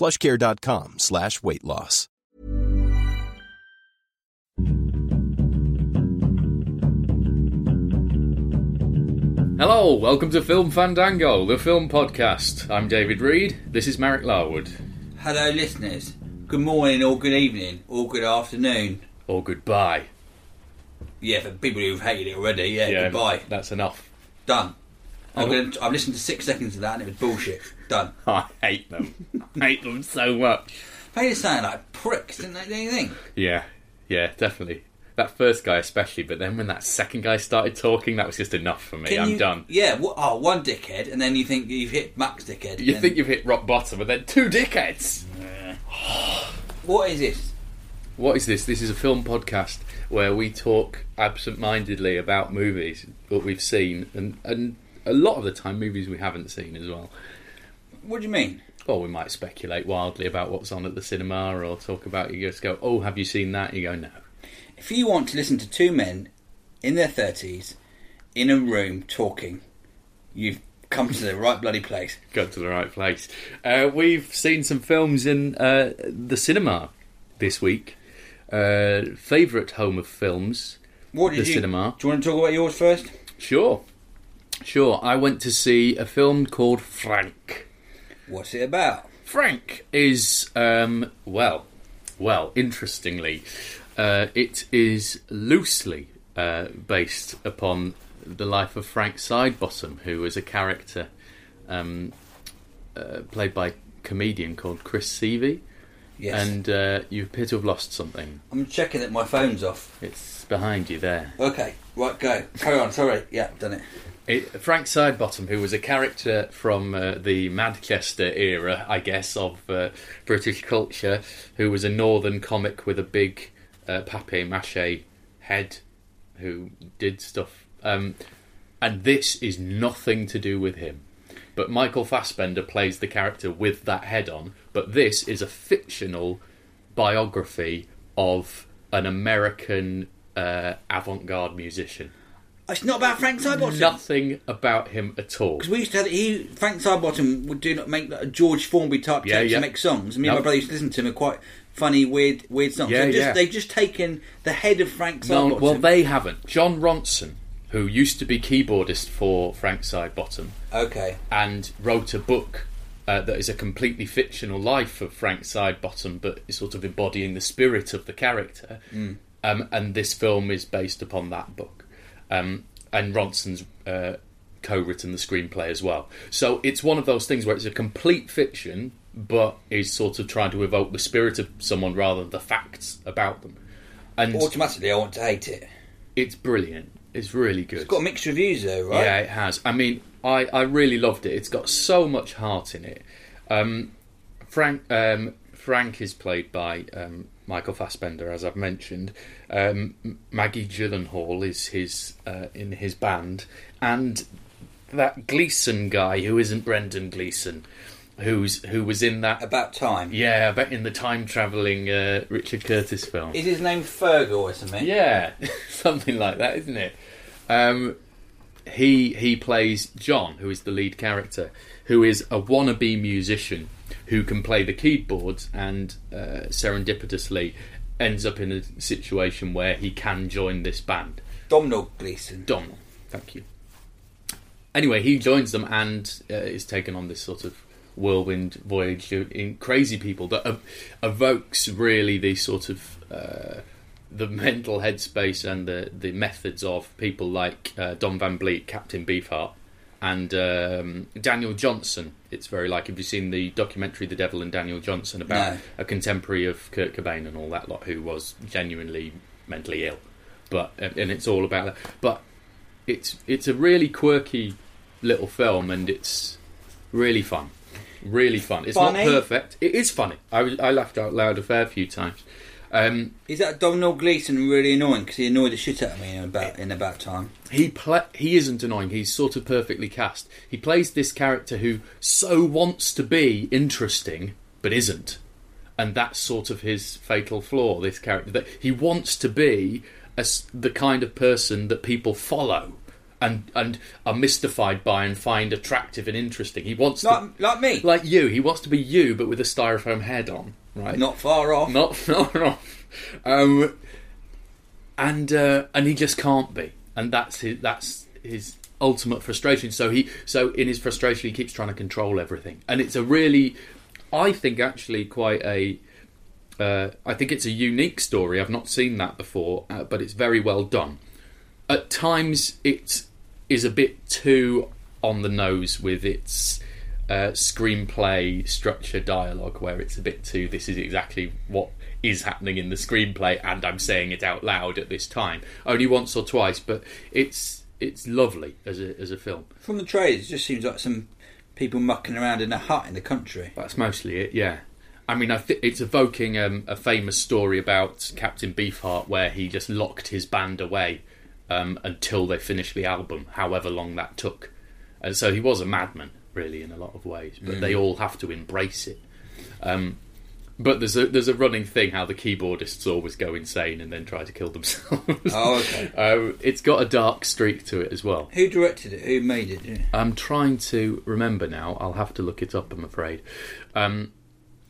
plushcare.com slash weight loss. Hello, welcome to Film Fandango, the film podcast. I'm David Reed. This is Marek Larwood. Hello, listeners. Good morning, or good evening, or good afternoon. Or goodbye. Yeah, for people who've hated it already, yeah, Yeah, goodbye. That's enough. Done. I'm gonna, I've listened to six seconds of that and it was bullshit. Done. I hate them. I hate them so much. They just sound like pricks, didn't they? Don't you think? Yeah, yeah, definitely. That first guy especially, but then when that second guy started talking, that was just enough for me. Can I'm you- done. Yeah, wha- oh, one dickhead, and then you think you've hit max dickhead. You and- think you've hit rock bottom, and then two dickheads. What is this? What is this? This is a film podcast where we talk absent-mindedly about movies that we've seen, and and a lot of the time movies we haven't seen as well. What do you mean? Well, we might speculate wildly about what's on at the cinema, or talk about you just go, "Oh, have you seen that?" You go, "No." If you want to listen to two men in their 30s in a room talking, you've come to the right bloody place. Go to the right place. Uh, we've seen some films in uh, the cinema this week. Uh, Favorite home of films. What did The you cinema. Do you want to talk about yours first? Sure, sure. I went to see a film called Frank. What's it about? Frank is um, well, well. Interestingly, uh, it is loosely uh, based upon the life of Frank Sidebottom, who was a character um, uh, played by a comedian called Chris Sievey. Yes. And uh, you appear to have lost something. I'm checking that my phone's off. It's behind you there. Okay, right, go. Carry on, sorry. Yeah, done it. It, Frank Sidebottom, who was a character from uh, the Manchester era, I guess, of uh, British culture, who was a northern comic with a big uh, papier mâché head, who did stuff. Um, and this is nothing to do with him. But Michael Fassbender plays the character with that head on. But this is a fictional biography of an American uh, avant-garde musician. It's not about Frank Sidebottom. Nothing about him at all. Because we used to have, he, Frank Sidebottom would do not make like, a George Formby type Yeah, tapes yeah. and make songs. And me and my brother used to listen to him, quite funny, weird, weird songs. Yeah, so just, yeah. They've just taken the head of Frank No, well, they haven't. Jon Ronson, who used to be keyboardist for Frank Sidebottom, Okay. and wrote a book uh, that is a completely fictional life of Frank Sidebottom, but is sort of embodying the spirit of the character. Um, and this film is based upon that book. Um, and Ronson's uh, co-written the screenplay as well. So it's one of those things where it's a complete fiction, but is sort of trying to evoke the spirit of someone rather than the facts about them. And Automatically, I want to hate it. it's brilliant. It's really good. It's got mixed reviews, though, right? Yeah, it has. I mean, I, I really loved it. It's got so much heart in it. Um, Frank um, Frank is played by um, Michael Fassbender, as I've mentioned. Um, Maggie Gyllenhaal is his uh, in his band, and that Gleeson guy who isn't Brendan Gleeson, who's who was in that. About time. Yeah, bet in the time traveling uh, Richard Curtis film. Is his name Fergal or something? Yeah, something like that, isn't it? Um, he he plays John, who is the lead character, who is a wannabe musician who can play the keyboards and uh, serendipitously ends up in a situation where he can join this band. Domhnall Gleeson. Donald, thank you. Anyway, he joins them and uh, is taken on this sort of whirlwind voyage in crazy people that ev- evokes really the sort of uh, the mental headspace and the the methods of people like uh, Don Van Vliet, Captain Beefheart, and um, Daniel Johnston. It's very like have you seen the documentary The Devil and Daniel Johnston about No. a contemporary of Kurt Cobain and all that lot who was genuinely mentally ill, but and it's all about that. But it's it's a really quirky little film and it's really fun, really fun. It's Funny? not perfect. It is funny. I I laughed out loud a fair few times. Um, Is that Donald Gleeson really annoying? Because he annoyed the shit out of me in about in about time. he he isn't annoying. He's sort of perfectly cast. He plays this character who so wants to be interesting but isn't, and that's sort of his fatal flaw. This character that he wants to be as the kind of person that people follow. And, and are mystified by and find attractive and interesting. He wants to, Like like me, like you. He wants to be you, but with a styrofoam head on, right? not far off. not far off. Um, and uh, and he just can't be, and that's his that's his ultimate frustration. So he so in his frustration he keeps trying to control everything, and it's a really, I think actually quite a. Uh, I think it's a unique story. I've not seen that before, uh, but it's very well done. At times, it is a bit too on the nose with its uh, screenplay structure dialogue, where it's a bit too. This is exactly what is happening in the screenplay, and I'm saying it out loud at this time. Only once or twice, but it's it's lovely as a as a film. From the trailers, it just seems like some people mucking around in a hut in the country. That's mostly it, yeah. I mean, I th- it's evoking um, a famous story about Captain Beefheart where he just locked his band away um, until they finished the album, however long that took. And so he was a madman, really, in a lot of ways. But they all have to embrace it. Um, but there's a there's a running thing how the keyboardists always go insane and then try to kill themselves. Oh, okay. um, it's got a dark streak to it as well. Who directed it? Who made it? Yeah. I'm trying to remember now. I'll have to look it up. I'm afraid. Um,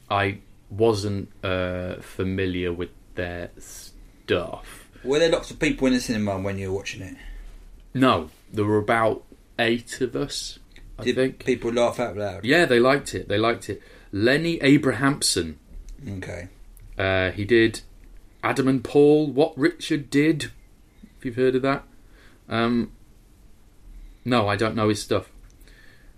I wasn't uh, familiar with their stuff. Were there lots of people in the cinema when you were watching it? No, there were about eight of us. I Did think. people laugh out loud? Yeah, they liked it. They liked it. Lenny Abrahamson. Okay. Uh, he did Adam and Paul. What Richard did. If you've heard of that. Um, no, I don't know his stuff.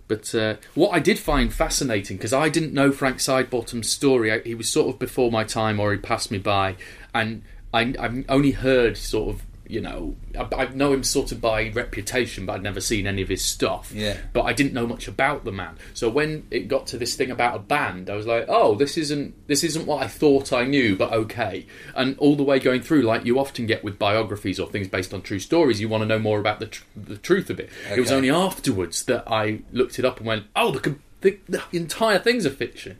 But uh, what I did find fascinating, because I didn't know Frank Sidebottom's story, I, he was sort of before my time or he passed me by, and I, I've only heard sort of, you know, I, I know him sort of by reputation, but I'd never seen any of his stuff. Yeah. But I didn't know much about the man. So when it got to this thing about a band, I was like, oh, this isn't this isn't what I thought I knew, but okay. And all the way going through, like you often get with biographies or things based on true stories, you want to know more about the tr- the truth of it. It was only afterwards that I looked it up and went, oh, the the, the entire thing's a fiction.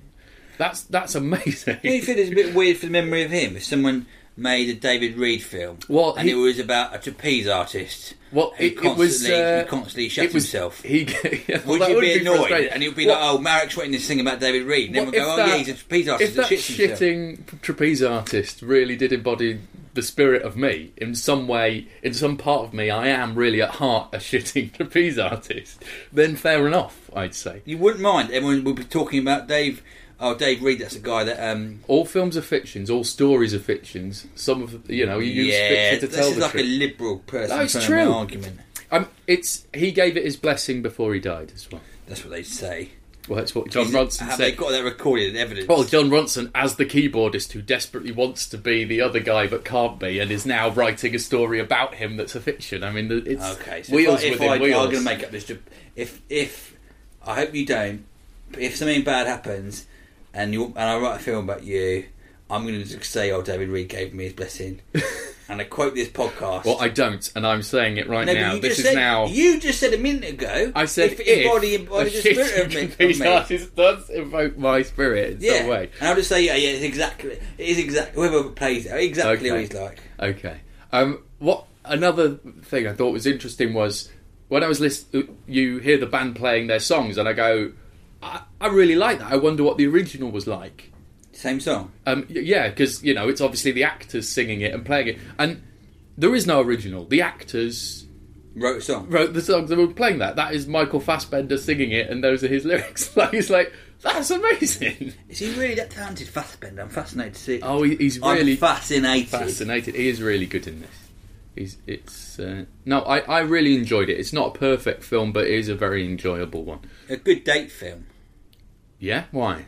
That's that's amazing. Do you feel it's a bit weird for the memory of him if someone made a David Reed film Well, and he- it was about a trapeze artist Well, who it, it was constantly, uh, who constantly shut was- himself? He, yeah, well, would that you be, annoyed? And it would be Well, like, oh, Marek's writing this thing about David Reed. And then Well, we'd go, oh, yeah, he's a trapeze artist If that that shits himself. shitting trapeze artist really did embody the spirit of me in some way, in some part of me, I am really at heart a shitting trapeze artist. Then fair enough, I'd say. You wouldn't mind. Everyone would be talking about Dave. Oh, Dave Reed. That's a guy that. um All films are fictions. All stories are fictions. Some of you know you use Yeah, fiction to this tell is the like truth. a liberal person No, it's trying true. argument. Um, it's he gave it his blessing before he died as well. That's what they say. Well, that's what Jon Is Ronson Have said. they got that recorded in evidence? Well, Jon Ronson, as the keyboardist who desperately wants to be the other guy but can't be, and is now writing a story about him that's a fiction. I mean, it's Okay, so wheels if I, if within I, wheels. I'm going to make up this. job- If if I hope you don't. But if something bad happens, and you and I write a film about you, I'm going to just say, "Oh, David Reed gave me his blessing," and I quote this podcast. Well, I don't, and I'm saying it right No, now. you This just is said, now. You just said a minute ago. I said if, if, embody, a embody the spirit of me. Of artist does evoke my spirit in Yeah, some way. and I'll just say, yeah, yeah, it's exactly, it is exactly whoever plays it, exactly what he's like. Okay. Um, what another thing I thought was interesting was when I was listening. You hear the band playing their songs, and I go, I, I really like that. I wonder what the original was like. Same song. Um, yeah, because you know it's obviously the actors singing it and playing it, and there is no original. The actors Wrote a song. wrote the songs and were playing that. That is Michael Fassbender singing it, and those are his lyrics. like it's like That's amazing. Is he really that talented, Fassbender? I'm fascinated to see. Oh, he- he's I'm really fascinated. fascinated. He is really good in this. He's it's uh, no, I, I really enjoyed it. It's not a perfect film, but it is a very enjoyable one. A good date film. Yeah, why?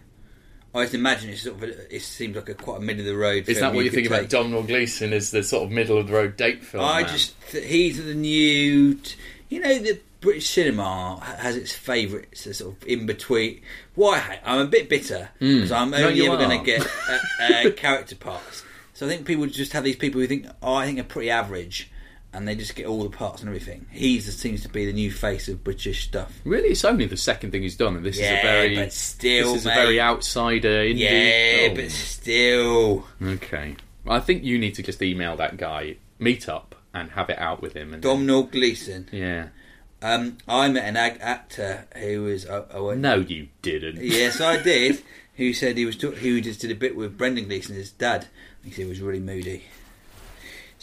I just imagine it's sort of a, it seems like a quite a middle of the road. Is that what you think about take. Domhnall Gleeson as the sort of middle of the road date film? I man? just th- he's the new. T- you know, the British cinema has its favourites, a sort of in between. Why? I'm a bit bitter because I'm Hmm. No, only ever going to get uh, uh, character parts. So I think people just have these people who think, oh, I think are pretty average, and they just get all the parts and everything. He seems to be the new face of British stuff. really, it's only the second thing he's done, and this is a very but still, this is mate. a very outsider indie. Yeah, film. but still, okay. I think you need to just email that guy, meet up, and have it out with him. And Domhnall Gleeson. yeah. Um, I met an ag- actor who was. Uh, uh, No, you didn't. Yes, I did. Who said he was talk- who just did a bit with Brendan Gleeson, his dad. He said he was really moody.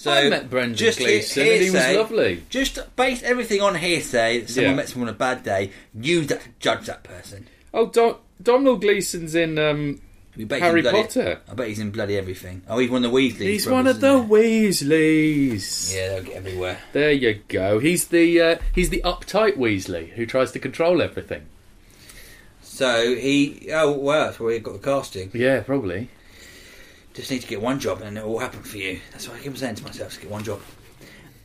So I met Brendan just Gleeson, and he was lovely. Just base everything on hearsay. That someone Yeah. met someone on a bad day. Use that to judge that person. Oh, Don- Domhnall Gleeson's in um, bet he's Harry in bloody- Potter. I bet he's in bloody everything. Oh, he's one of the Weasleys. He's brothers, one of the isn't Weasleys. he? Yeah, they'll get everywhere. There you go. He's the uh, he's the uptight Weasley who tries to control everything. So he. Oh well, that's where he got the casting. Yeah, probably. Just need to get one job, and it will happen for you. That's what I keep saying to myself: just get one job.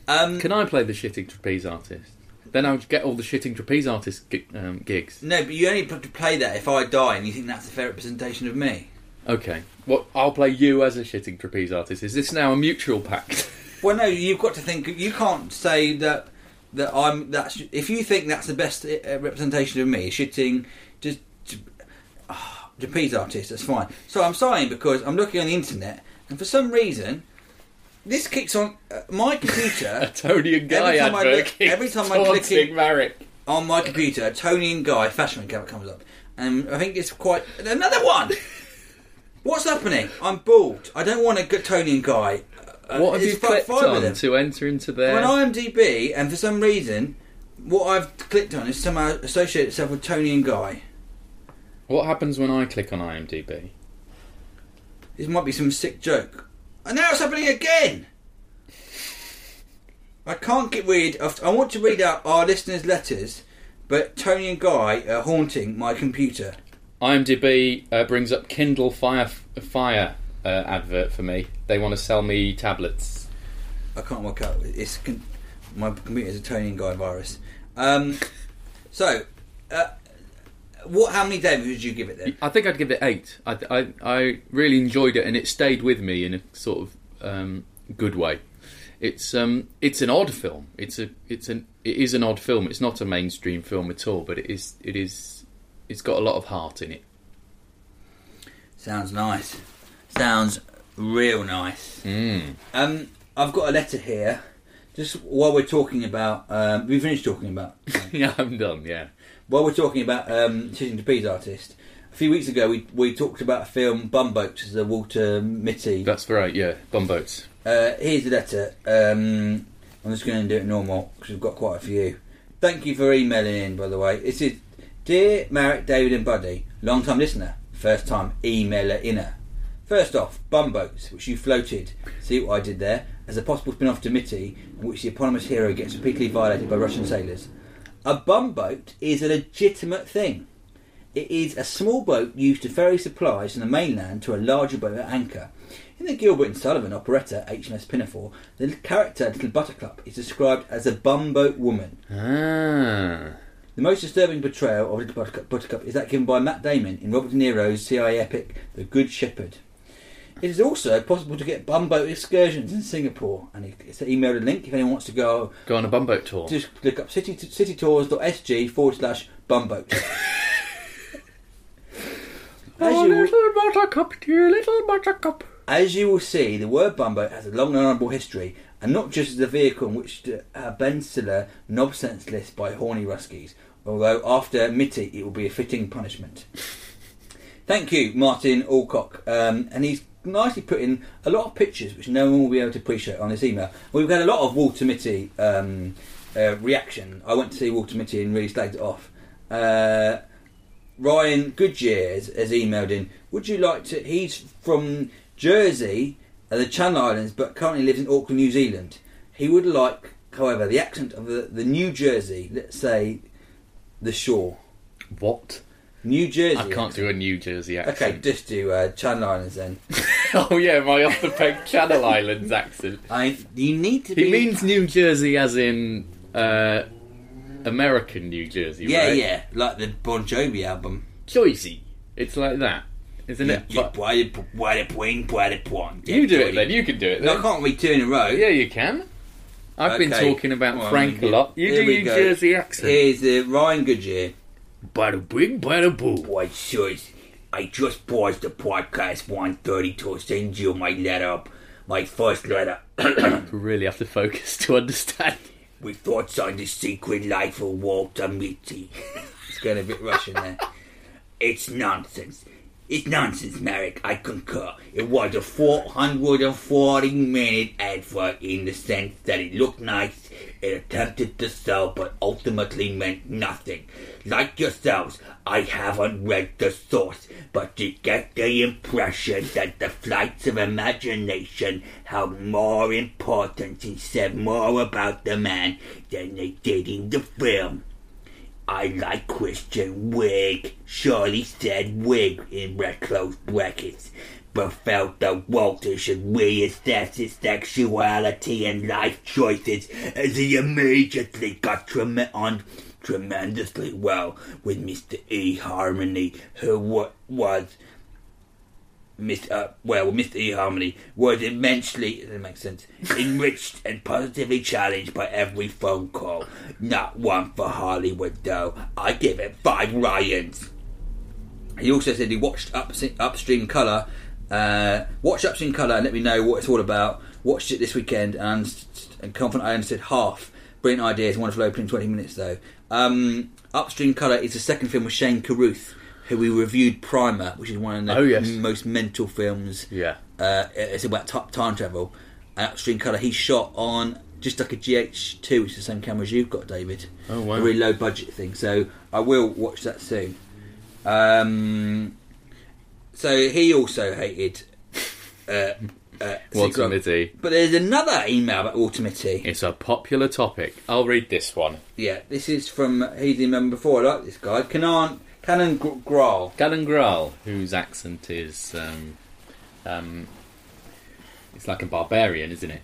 Um, Can I play the shitting trapeze artist? Then I'll get all the shitting trapeze artist gi- um, gigs. no, but you only put to play that if I die, and you think that's a fair representation of me. Okay. What? I'll play you as a shitting trapeze artist. Is this now a mutual pact? Well, no, you've got to think. You can't say that that I'm. That's if you think that's the best uh, representation of me, shitting just oh, trapeze artist. That's fine. So I'm sighing because I'm looking on the internet, and for some reason, this kicks on uh, my a computer. Toni and Guy Every time I look- every time I click it- Marek. on my computer, Toni and Guy fashion cover comes up, and I think it's quite another one. What's happening? I'm bored. I don't want to get Toni and Guy. Uh, What have you clicked on to enter into their? I'm on IMDb, and for some reason, what I've clicked on is somehow associated itself with Toni and Guy. What happens when I click on IMDb? This might be some sick joke. And now it's happening again! I can't get rid of. I want to read out our listeners' letters, but Toni and Guy are haunting my computer. IMDb uh, brings up Kindle Fire Fire uh, advert for me. They want to sell me tablets. I can't work out. It's con- my computer's a Toni and Guy virus. Um, so, uh, what? How many David would you give it then? I think I'd give it eight. I, I, I really enjoyed it, and it stayed with me in a sort of um, good way. It's um, it's an odd film. It's a it's an it is an odd film. It's not a mainstream film at all, but it is it is it's got a lot of heart in it. Sounds nice. Sounds real nice. Mm. Um, I've got a letter here. Just while we're talking about, um, we finished talking about. yeah, I'm done. Yeah. While we're talking about um, Sitting Trapeze artist, a few weeks ago we we talked about a film Bumboats, the Walter Mitty. That's right. Yeah, bumboats. Uh, here's the letter. Um, I'm just going to do it normal because we've got quite a few. Thank you for emailing in, by the way. It is Dear Marek, David, and Buddy, long time listener, first time emailer inner. First off, Bumboats, which you floated. See what I did there? As a possible spin off to Mitty, in which the eponymous hero gets repeatedly violated by Russian sailors. A bumboat is a legitimate thing. It is a small boat used to ferry supplies from the mainland to a larger boat at anchor. In the Gilbert and Sullivan operetta HMS Pinafore, the character Little Buttercup is described as a bumboat woman. Ah. The most disturbing portrayal of Little Buttercup, Buttercup is that given by Matt Damon in Robert De Niro's CIA epic The Good Shepherd. It is also possible to get bumboat excursions in Singapore, and it's emailed a link if anyone wants to go. Go on a bumboat tour. Just look up city, citytours.sg forward slash bumboat. Oh, you- little buttercup, dear little buttercup. As you will see, the word bumboat has a long and honourable history, and not just as a vehicle in which to uh, Ben Stiller knob sense list by horny Ruskies, although after Mitty it will be a fitting punishment. Thank you, Martin Alcock. Um, and he's nicely put in a lot of pictures which no one will be able to appreciate on this email. We've had a lot of Walter Mitty um, uh, reaction. I went to see Walter Mitty and really slagged it off. Uh, Ryan Goodyear has, has emailed in. Would you like to? He's from Jersey, uh, the Channel Islands, but currently lives in Auckland, New Zealand. He would like, however, the accent of the, the New Jersey. Let's say the shore. What? New Jersey. I can't do a New Jersey accent. Okay, just do uh, Channel Islands then. oh yeah, my off the peg Channel Islands accent. I you need to be. He means New Jersey as in uh, American New Jersey, yeah, right? yeah, yeah, like the Bon Jovi album. Jersey. It's like that, isn't it? But you do it then. You can do it No, then. I can't read two in a row. Yeah, you can. I've been talking about Well, Frank a lot. You do your go. Jersey accent. Here's uh, Ryan Goodyear. Bada bing, bada boo. Boy, sirs, I just paused the podcast 130 to send you my letter, my first letter, Really have to focus to understand. with thoughts on the secret life of Walter Mitty. It's going a bit Russian there. It's nonsense. It's nonsense, Marek. I concur. It was a 440 minute advert in the sense that it looked nice, it attempted to sell, but ultimately meant nothing. Like yourselves, I haven't read the source, but you get the impression that the flights of imagination held more importance and said more about the man than they did in the film. I like Kristen Wiig. Shirley said wig in red close brackets, but felt that Walter should reassess his sexuality and life choices as he immediately got on tremendously well with Mr. E. Harmony, who wa- was Mr. Uh, well, Mr. E. Harmony was immensely, that makes sense, enriched and positively challenged by every phone call. Not one for Hollywood, though. I give it five Ryans. He also said he watched Up, Upstream Colour. Uh, watched Upstream Colour and let me know what it's all about. Watched it this weekend and, and confident I understood half. Brilliant ideas, wonderful opening 20 minutes though. Um, Upstream Colour is the second film with Shane Carruth, who we reviewed Primer, which is one of the Oh, yes. most mental films. Yeah. Uh, it's about t- time travel. And Upstream Colour, he shot on just like a GH2, which is the same camera as you've got, David. Oh, wow. A really low budget thing. So I will watch that soon. Um, so he also hated uh, uh, But there's another email about Walter It's a popular topic. I'll read this one. Yeah, this is from he's emailed before. I like this guy, Canon Canon Gr- Graal. Galen Graal, whose accent is um, um, it's like a barbarian, isn't it?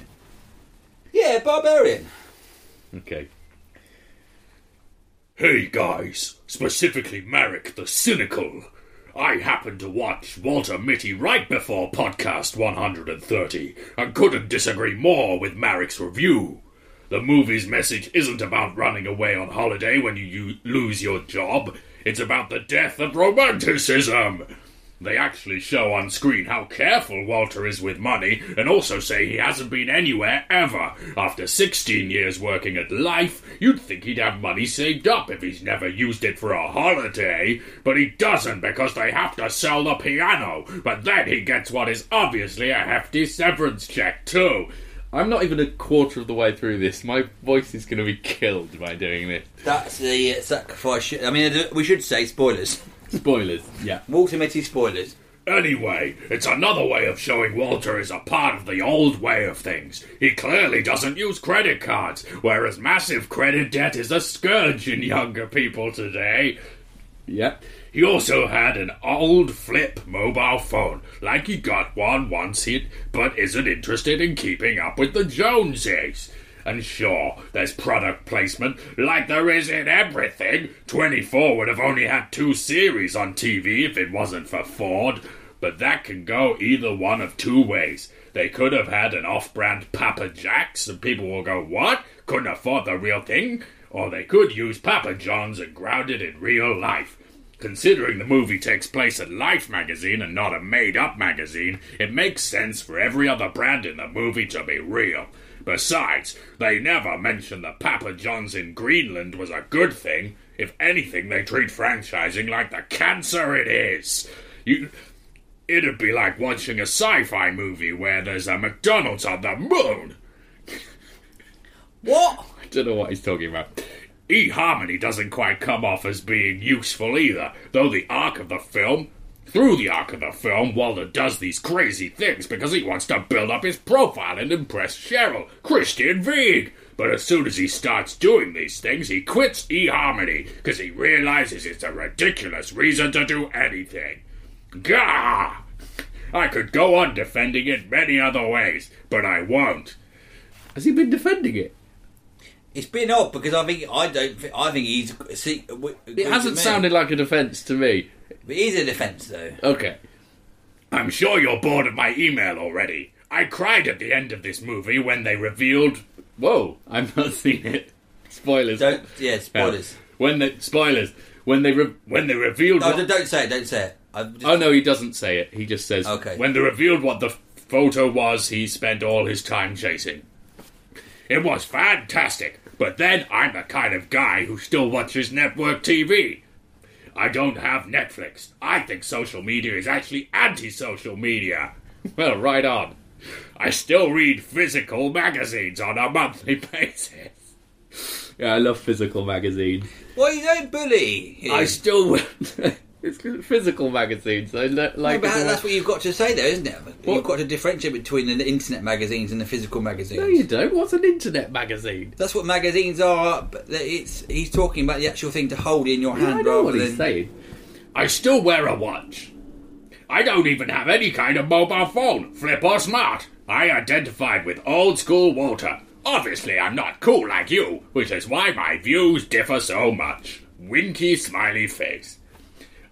Yeah, barbarian. Okay. Hey guys, specifically Marek the Cynical. I happened to watch Walter Mitty right before podcast 130 and couldn't disagree more with Marek's review. The movie's message isn't about running away on holiday when you, you lose your job, it's about the death of romanticism. They actually show on screen how careful Walter is with money and also say he hasn't been anywhere ever. After 16 years working at Life, you'd think he'd have money saved up if he's never used it for a holiday. But he doesn't because they have to sell the piano. But then he gets what is obviously a hefty severance check, too. I'm not even a quarter of the way through this. My voice is going to be killed by doing this. That's the uh, sacrifice. I mean, uh, we should say spoilers. Spoilers. Yeah. Walter Mitty spoilers. Anyway, it's another way of showing Walter is a part of the old way of things. He clearly doesn't use credit cards, whereas massive credit debt is a scourge in younger people today. Yep. He also had an old flip mobile phone, like he got one once he but isn't interested in keeping up with the Joneses. And sure, there's product placement, like there is in everything. 24 would have only had two series on TV if it wasn't for Ford. But that can go either one of two ways. They could have had an off brand Papa Jack's, and people will go, What? Couldn't afford the real thing? Or they could use Papa John's and ground it in real life. Considering the movie takes place at Life magazine and not a made up magazine, it makes sense for every other brand in the movie to be real. Besides, they never mention that Papa John's in Greenland was a good thing. If anything, they treat franchising like the cancer it is. You. It'd be like watching a sci fi movie where there's a McDonald's on the moon. What? I don't know what he's talking about. eHarmony doesn't quite come off as being useful either, though the arc of the film. Through the arc of the film, Walter does these crazy things because he wants to build up his profile and impress Cheryl, Kristen Wiig. But as soon as he starts doing these things, he quits eHarmony because he realizes it's a ridiculous reason to do anything. Gah! I could go on defending it many other ways, but I won't. Has he been defending it? It's been odd because I think I don't. Think, I think he's. See, It hasn't sounded like a defence to me. It is a defence though. Okay. I'm sure you're bored of my email already. I cried at the end of this movie when they revealed. Whoa, I've not seen it. Spoilers. Don't. Yeah, spoilers. Uh, when they spoilers when they re- When they revealed. No, what- don't- don't say it. Don't say it. Just, Oh no, he doesn't say it. He just says Okay. When they revealed what the photo was, he spent all his time chasing. It was fantastic, but then I'm the kind of guy who still watches network TV. I don't have Netflix. I think social media is actually anti social media. Well, right on. I still read physical magazines on a monthly basis. Yeah, I love physical magazines. Why you don't bully? him? I still it's physical magazines. I lo- No, like. but that's what you've got to say, though, isn't it? What? You've got to differentiate between the internet magazines and the physical magazines. no, you don't. What's an internet magazine? That's what magazines are. But it's he's talking about the actual thing to hold in your Yeah, hand I know rather what than. he's saying. I still wear a watch. I don't even have any kind of mobile phone, flip or smart. I identified with old school Walter. Obviously, I'm not cool like you, which is why my views differ so much. Winky smiley face.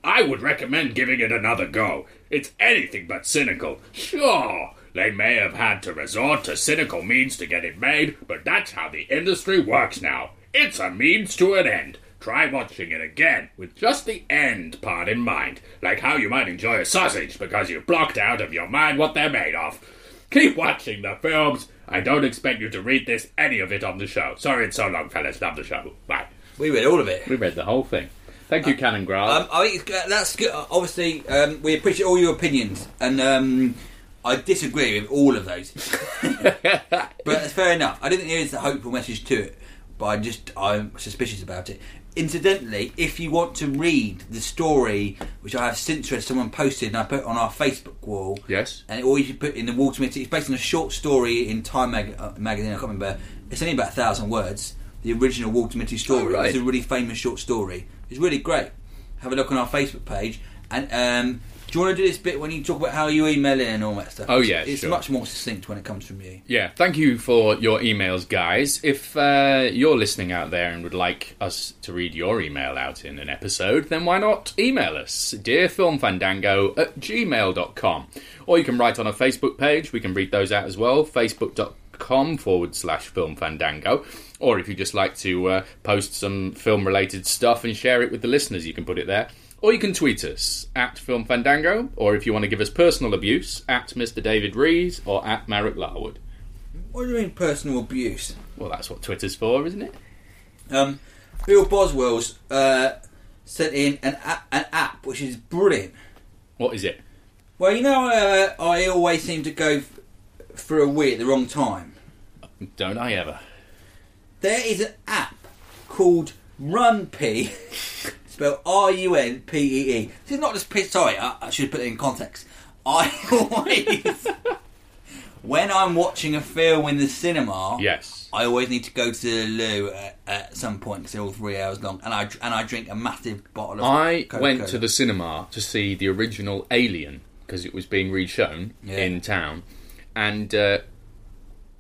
I would recommend giving it another go. It's anything but cynical. Sure, they may have had to resort to cynical means to get it made, but that's how the industry works now. It's a means to an end. Try watching it again with just the end part in mind, like how you might enjoy a sausage because you blocked out of your mind what they're made of. Keep watching the films. I don't expect you to read this any of it on the show. Sorry it's so long, fellas. Love the show. Bye. We read all of it. We read the whole thing. Thank you, Cannon Grass. Um, I think it's, that's good. Obviously, um, we appreciate all your opinions, and um, I disagree with all of those. but it's fair enough. I don't think there is a hopeful message to it, but I just I'm suspicious about it. Incidentally, if you want to read the story, which I have since read, someone posted and I put it on our Facebook wall. yes. And or you should put in the Walter Mitty. It's based on a short story in Time mag- uh, magazine. I can't remember. It's only about a thousand words. The original Walter Mitty story. Oh, right. It's a really famous short story. It's really great. Have a look on our Facebook page. And um, do you want to do this bit when you talk about how you email in and all that stuff? Oh, yeah, it's sure. much more succinct when it comes from you. Yeah, thank you for your emails, guys. If uh, you're listening out there and would like us to read your email out in an episode, then why not email us, dearfilmfandango at gmail.com. Or you can write on our Facebook page, we can read those out as well, facebook.com forward slash filmfandango. Or if you just like to uh, post some film related stuff and share it with the listeners, you can put it there. Or you can tweet us at Film Fandango, or if you want to give us personal abuse, at Mr. David Rees or at Marek Larwood. What do you mean personal abuse? Well, that's what Twitter's for, isn't it? Um, Bill Boswell's uh, sent in an app, an app which is brilliant. What is it? Well, you know, uh, I always seem to go f- for a wee at the wrong time. Don't I ever? There is an app called RunPee, spelled R U N P E E. This is not just piss. Sorry, I, I should put it in context. I always, when I'm watching a film in the cinema, Yes. I always need to go to the loo at, at some point because they're all three hours long, and I and I drink a massive bottle of. I Coca-Cola. went to the cinema to see the original Alien because it was being reshown Yeah. in town, and uh,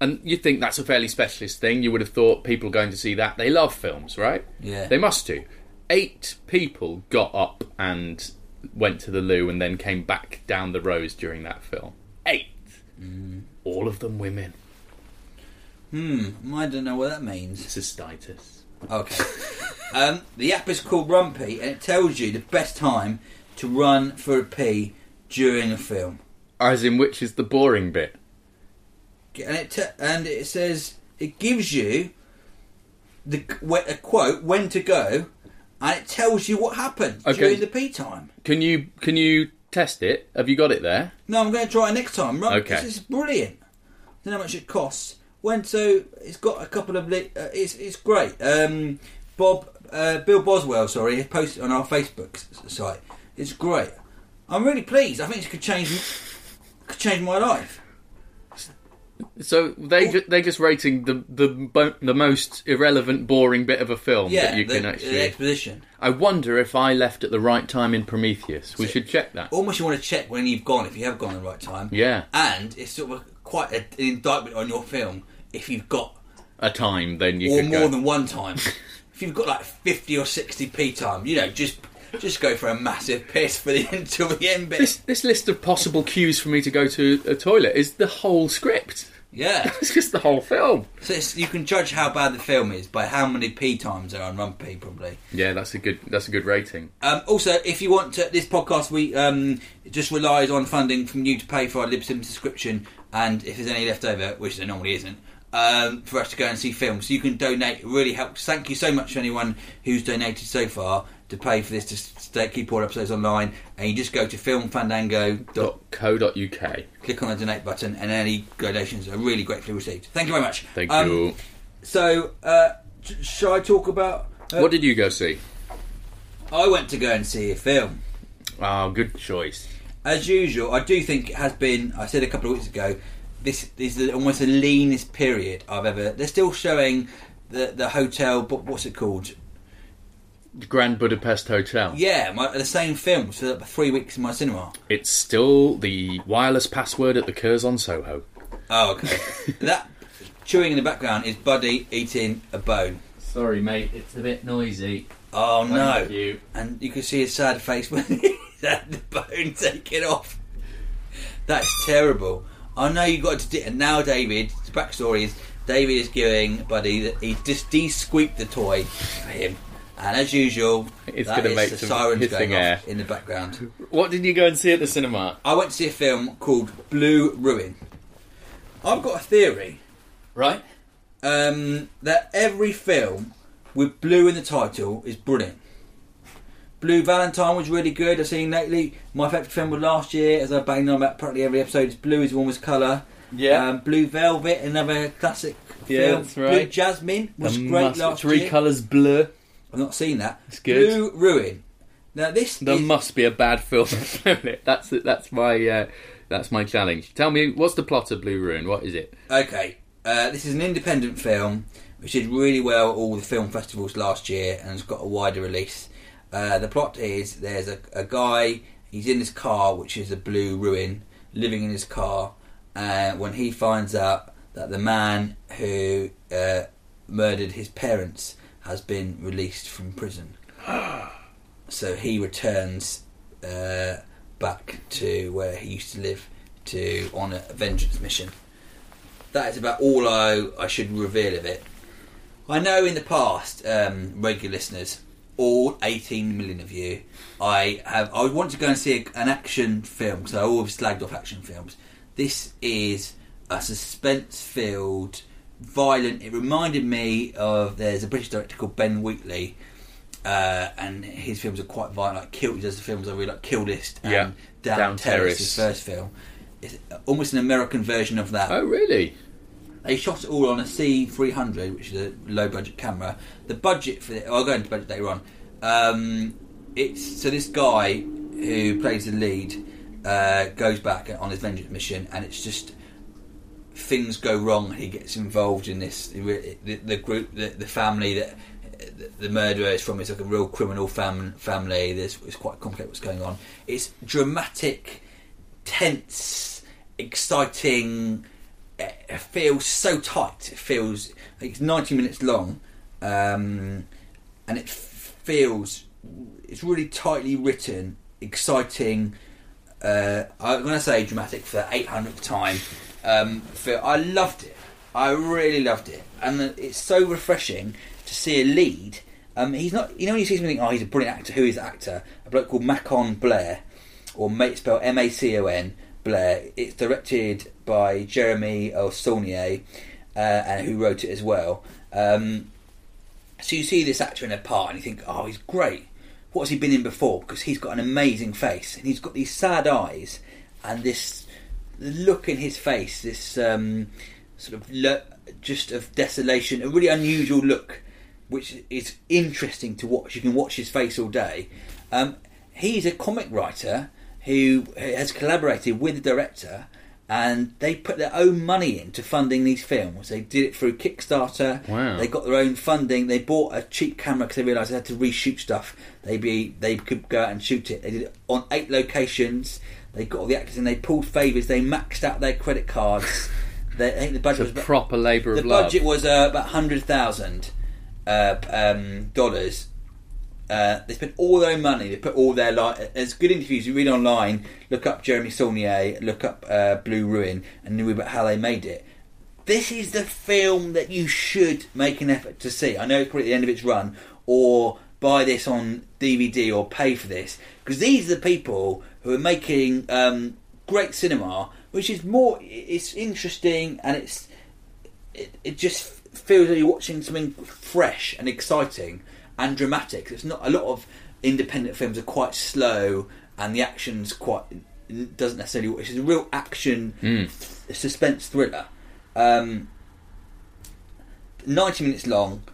and you think that's a fairly specialist thing. You would have thought people going to see that they love films, right? Yeah. they must do. Eight people got up and went to the loo and then came back down the rows during that film. Eight, Mm. all of them women. Hmm, I don't know what that means. Cystitis. Okay. um, the app is called RunPee and it tells you the best time to run for a pee during a film. As in, which is the boring bit? And it te- and it says it gives you the a quote when to go, and it tells you what happened Okay. during the pee time. Can you can you test it? Have you got it there? No, I'm going to try it next time. Run, Okay. This is brilliant. I don't know how much it costs. When so, it's got a couple of. Li- uh, it's it's great. Um, Bob uh, Bill Boswell, sorry, posted on our Facebook site. It's great. I'm really pleased. I think it could change could change my life. So they ju- they're just rating the the bo- the most irrelevant, boring bit of a film Yeah, that you the, can the actually. exposition. I wonder if I left at the right time in Prometheus. We should check that. Almost you want to check when you've gone if you have gone at the right time. Yeah, And it's sort of quite a, an indictment on your film if you've got a time then you or could more go. than one time. if you've got like fifty or sixty p time, you know, just just go for a massive piss for the until the end bit. This this list of possible cues for me to go to a toilet is the whole script. yeah. It's just the whole film. So it's, you can judge how bad the film is by how many p times there are on p probably. Yeah, that's a good that's a good rating. Um, also, if you want to, this podcast, we um, just relies on funding from you to pay for our Libsyn subscription, and if there's any left over, which there normally isn't, um, for us to go and see films. So you can donate. It really helps. Thank you so much to anyone who's donated so far to pay for this to stay, keep all episodes online. And you just go to filmfandango. Dot co. Dot uk. Click on the donate button, and any donations are really gratefully received. Thank you very much. Thank Um, you. So, uh, sh- shall I talk about? Uh, What did you go see? I went to go and see a film. Oh, good choice. as usual, I do think it has been. I said a couple of weeks ago. This is the, almost the leanest period I've ever. They're still showing the the hotel, but what's it called? Grand Budapest Hotel. Yeah, my, the same films for three weeks in my cinema. It's still the wireless password at the Curzon Soho. Oh, okay. that chewing in the background is Buddy eating a bone. Sorry, mate. It's a bit noisy. Oh no! You. And you can see his sad face when he's had the bone taken off. That's terrible. I know you got to do and now David, the backstory is David is giving Buddy that he just de-squeaked the toy for him. And as usual, It's gonna make the some sirens hissing going air. off in the background. What did you go and see at the cinema? I went to see a film called Blue Ruin. I've got a theory Right. um, that every film with blue in the title is brilliant. Blue Valentine was really good. I've seen lately. My favourite film was last year, as I banged on about practically every episode. Is Blue is the warmest colour. Yeah. Um, blue Velvet, another classic Yeah, film. that's Blue. Jasmine was The great must- last Three year. colours bleu. I've not seen that. It's good. Blue Ruin. Now this There is, must be a bad film. that's that's my uh, that's my challenge. Tell me, what's the plot of Blue Ruin? What is it? Okay, uh, this is an independent film which did really well at all the film festivals last year and has got a wider release. Uh, the plot is there's a, a guy, he's in his car, which is a blue ruin, living in his car, and when he finds out that the man who uh, murdered his parents has been released from prison. so he returns uh, back to where he used to live to on a vengeance mission that is about all I, I should reveal of it. I know in the past, um, regular listeners, all 18 million of you, I have I want to go and see a, an action film because I always slagged off action films. This is a suspense-filled, violent. It reminded me of there's a British director called Ben Wheatley. Uh, and his films are quite violent. Like Kill, he does the films I really like, Kill List and Yeah. Down, Down Terrace, his first film. It's almost an American version of that. Oh, really? They shot it all on a C300, which is a low budget camera. The budget for it, I'll go into budget later on. Um, it's so this guy who plays the lead uh, goes back on his vengeance mission, and it's just things go wrong. He gets involved in this. The, the group, the, the family that the murderer is from is like a real criminal fam- family. There's it's quite complicated what's going on. It's dramatic, tense, exciting. It feels so tight. It feels it's 90 minutes long, um, and it feels it's really tightly written, exciting. Uh, I'm going to say dramatic for the 800th time. Um, I loved it. I really loved it, and it's so refreshing to see a lead. Um, he's not. You know when you see something, oh, he's a brilliant actor. Who is the actor? A bloke called Macon Blair, or mate spelled M A C O N Blair. It's directed by Jeremy O. Saulnier, uh, and who wrote it as well. Um, so you see this actor in a part, and you think, oh, he's great. What's he been in before? Because he's got an amazing face, and he's got these sad eyes, and this look in his face, this um, sort of lo- just of desolation, a really unusual look which is interesting to watch. You can watch his face all day. Um, he's a comic writer who has collaborated with the director, and they put their own money into funding these films. They did it through Kickstarter. Wow. They got their own funding. They bought a cheap camera because they realised they had to reshoot stuff. They be they could go out and shoot it. They did it on eight locations. They got all the actors and they pulled favours. They maxed out their credit cards. they, I think the budget It's was a proper labour the of love. budget was uh, about hundred thousand uh, um, dollars. Uh, they spent all their own money. They put all their like. There's good interviews you read online. Look up Jeremy Saulnier. Look up uh, Blue Ruin, and read about how they made it. This is the film that you should make an effort to see. I know it's probably at the end of its run, or buy this on DVD or pay for this because these are the people who are making um, great cinema, which is more. It's interesting and it's it, it just feels like you're watching something fresh and exciting and dramatic. It's not a lot of independent films are quite slow and the action's quite doesn't necessarily. It's a real action suspense thriller. Um, Ninety minutes long,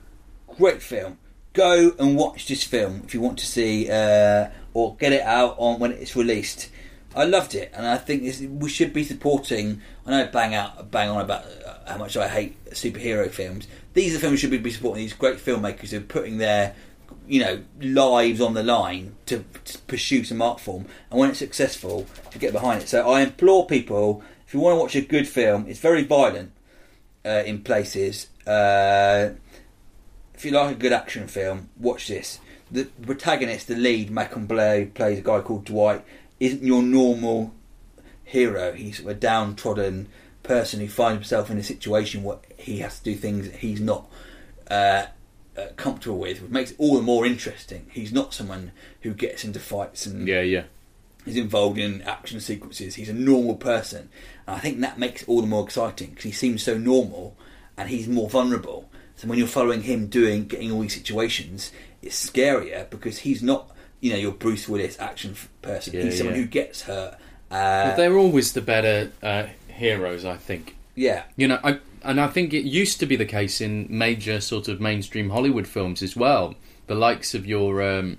great film. Go and watch this film if you want to see, uh, or get it out on when it's released. I loved it, and I think this, we should be supporting. I know, bang out, bang on about uh, how much I hate superhero films. These are films we should be supporting. These great filmmakers who are putting their, you know, lives on the line to, to pursue some art form, and when it's successful, to get behind it. So I implore people, if you want to watch a good film, it's very violent uh, in places. Uh, if you like a good action film, watch this. The protagonist, the lead, Macon Blair, plays a guy called Dwight, isn't your normal hero. He's a downtrodden person who finds himself in a situation where he has to do things that he's not uh, uh, comfortable with, which makes it all the more interesting. He's not someone who gets into fights and Yeah, yeah. He's involved in action sequences. He's a normal person, and I think that makes it all the more exciting because he seems so normal and he's more vulnerable. So when you're following him doing getting all these situations, it's scarier because he's not you know your Bruce Willis action person. Yeah, he's someone yeah. who gets hurt. Uh, But they're always the better uh, heroes, I think. yeah, You know, I, and I think it used to be the case in major sort of mainstream Hollywood films as well. The likes of your um,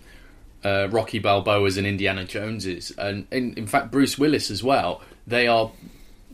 uh, Rocky Balboas and Indiana Joneses, and in, in fact Bruce Willis as well. They are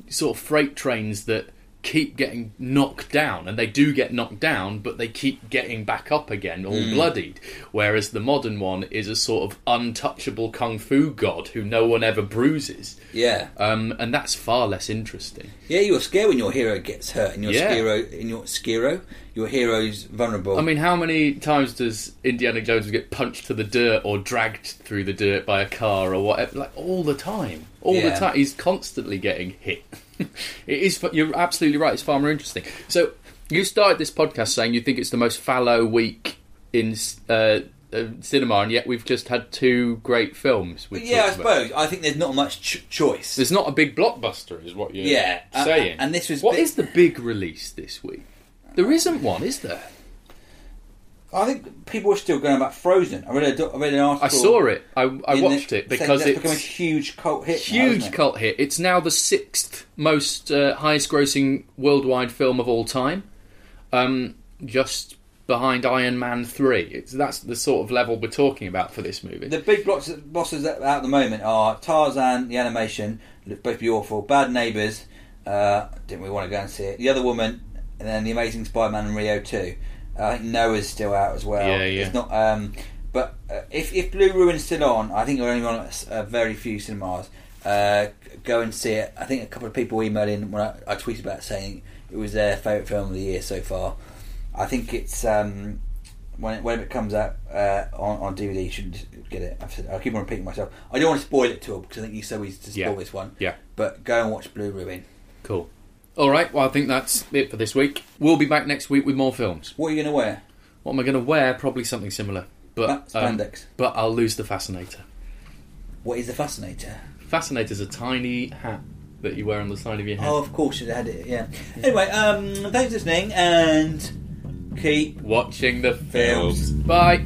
sort of freight trains that keep getting knocked down, and they do get knocked down, but they keep getting back up again, all bloodied. Whereas the modern one is a sort of untouchable kung fu god who no one ever bruises. yeah, Um, and that's far less interesting. yeah. You're scared when your hero gets hurt, and your Yeah. hero, in your Skiro, your hero's vulnerable. I mean, how many times does Indiana Jones get punched to the dirt or dragged through the dirt by a car or whatever? Like all the time, all Yeah. the time. He's constantly getting hit. it is. You're absolutely right. It's far more interesting. So you started this podcast saying you think it's the most fallow week in uh, uh, cinema, and yet we've just had two great films. yeah, I talked about. suppose. I think there's not much ch- choice. There's not a big blockbuster, is what you're Yeah, uh, saying. and this was what bit- is the big release this week? There isn't one, is there? I think people are still going about Frozen. I read a, I read an article. I saw it. I, I the- watched it because it's become a huge cult hit. huge isn't cult hit. It's now the sixth most uh, highest grossing worldwide film of all time, um, just behind Iron Man three. It's, that's the sort of level we're talking about for this movie. The big blocks, bosses out at the moment are Tarzan, the animation, both be awful. Bad Neighbours, uh, didn't we want to go and see it? The Other Woman, and then The Amazing Spider-Man and Rio 2. I think Noah's still out as well. Yeah, yeah. It's not. Um, but uh, if if Blue Ruin's still on, I think we're only on at a very few cinemas. Uh, go and see it. I think a couple of people emailed in when I, I tweeted about it saying it was their favourite film of the year so far. I think it's um, when it, when it comes out uh, on, on DVD, you should get it. I've said, I keep on repeating myself. I don't want to spoil it to all because I think you're so easy to spoil Yeah. this one. Yeah. But go and watch Blue Ruin. cool. All right. Well, I think that's it for this week. We'll be back next week with more films. What are you going to wear? What am I going to wear? Probably something similar, but um, Spandex. but I'll lose the fascinator. What is the fascinator? Fascinator's a tiny hat that you wear on the side of your head. Oh, of course you had it. Yeah. Anyway, um, thanks for listening and keep Watching the films. Bye.